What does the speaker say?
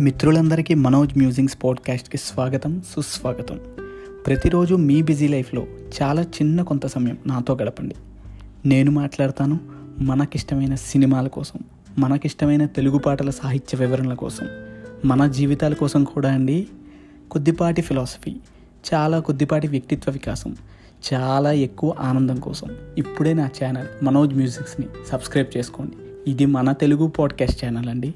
మిత్రులందరికీ మనోజ్ మ్యూజిక్స్ పాడ్కాస్ట్కి స్వాగతం సుస్వాగతం. ప్రతిరోజు మీ బిజీ లైఫ్లో చాలా చిన్న కొంత సమయం నాతో గడపండి. నేను మాట్లాడతాను మనకిష్టమైన సినిమాల కోసం మనకిష్టమైన తెలుగు పాటల సాహిత్య వివరణల కోసం మన జీవితాల కోసం కూడా అండి. కొద్దిపాటి ఫిలాసఫీ చాలా కొద్దిపాటి వ్యక్తిత్వ వికాసం చాలా ఎక్కువ ఆనందం కోసం ఇప్పుడే నా ఛానల్ మనోజ్ మ్యూజిక్స్ని సబ్స్క్రైబ్ చేసుకోండి. ఇది మన తెలుగు పాడ్కాస్ట్ ఛానల్ అండి.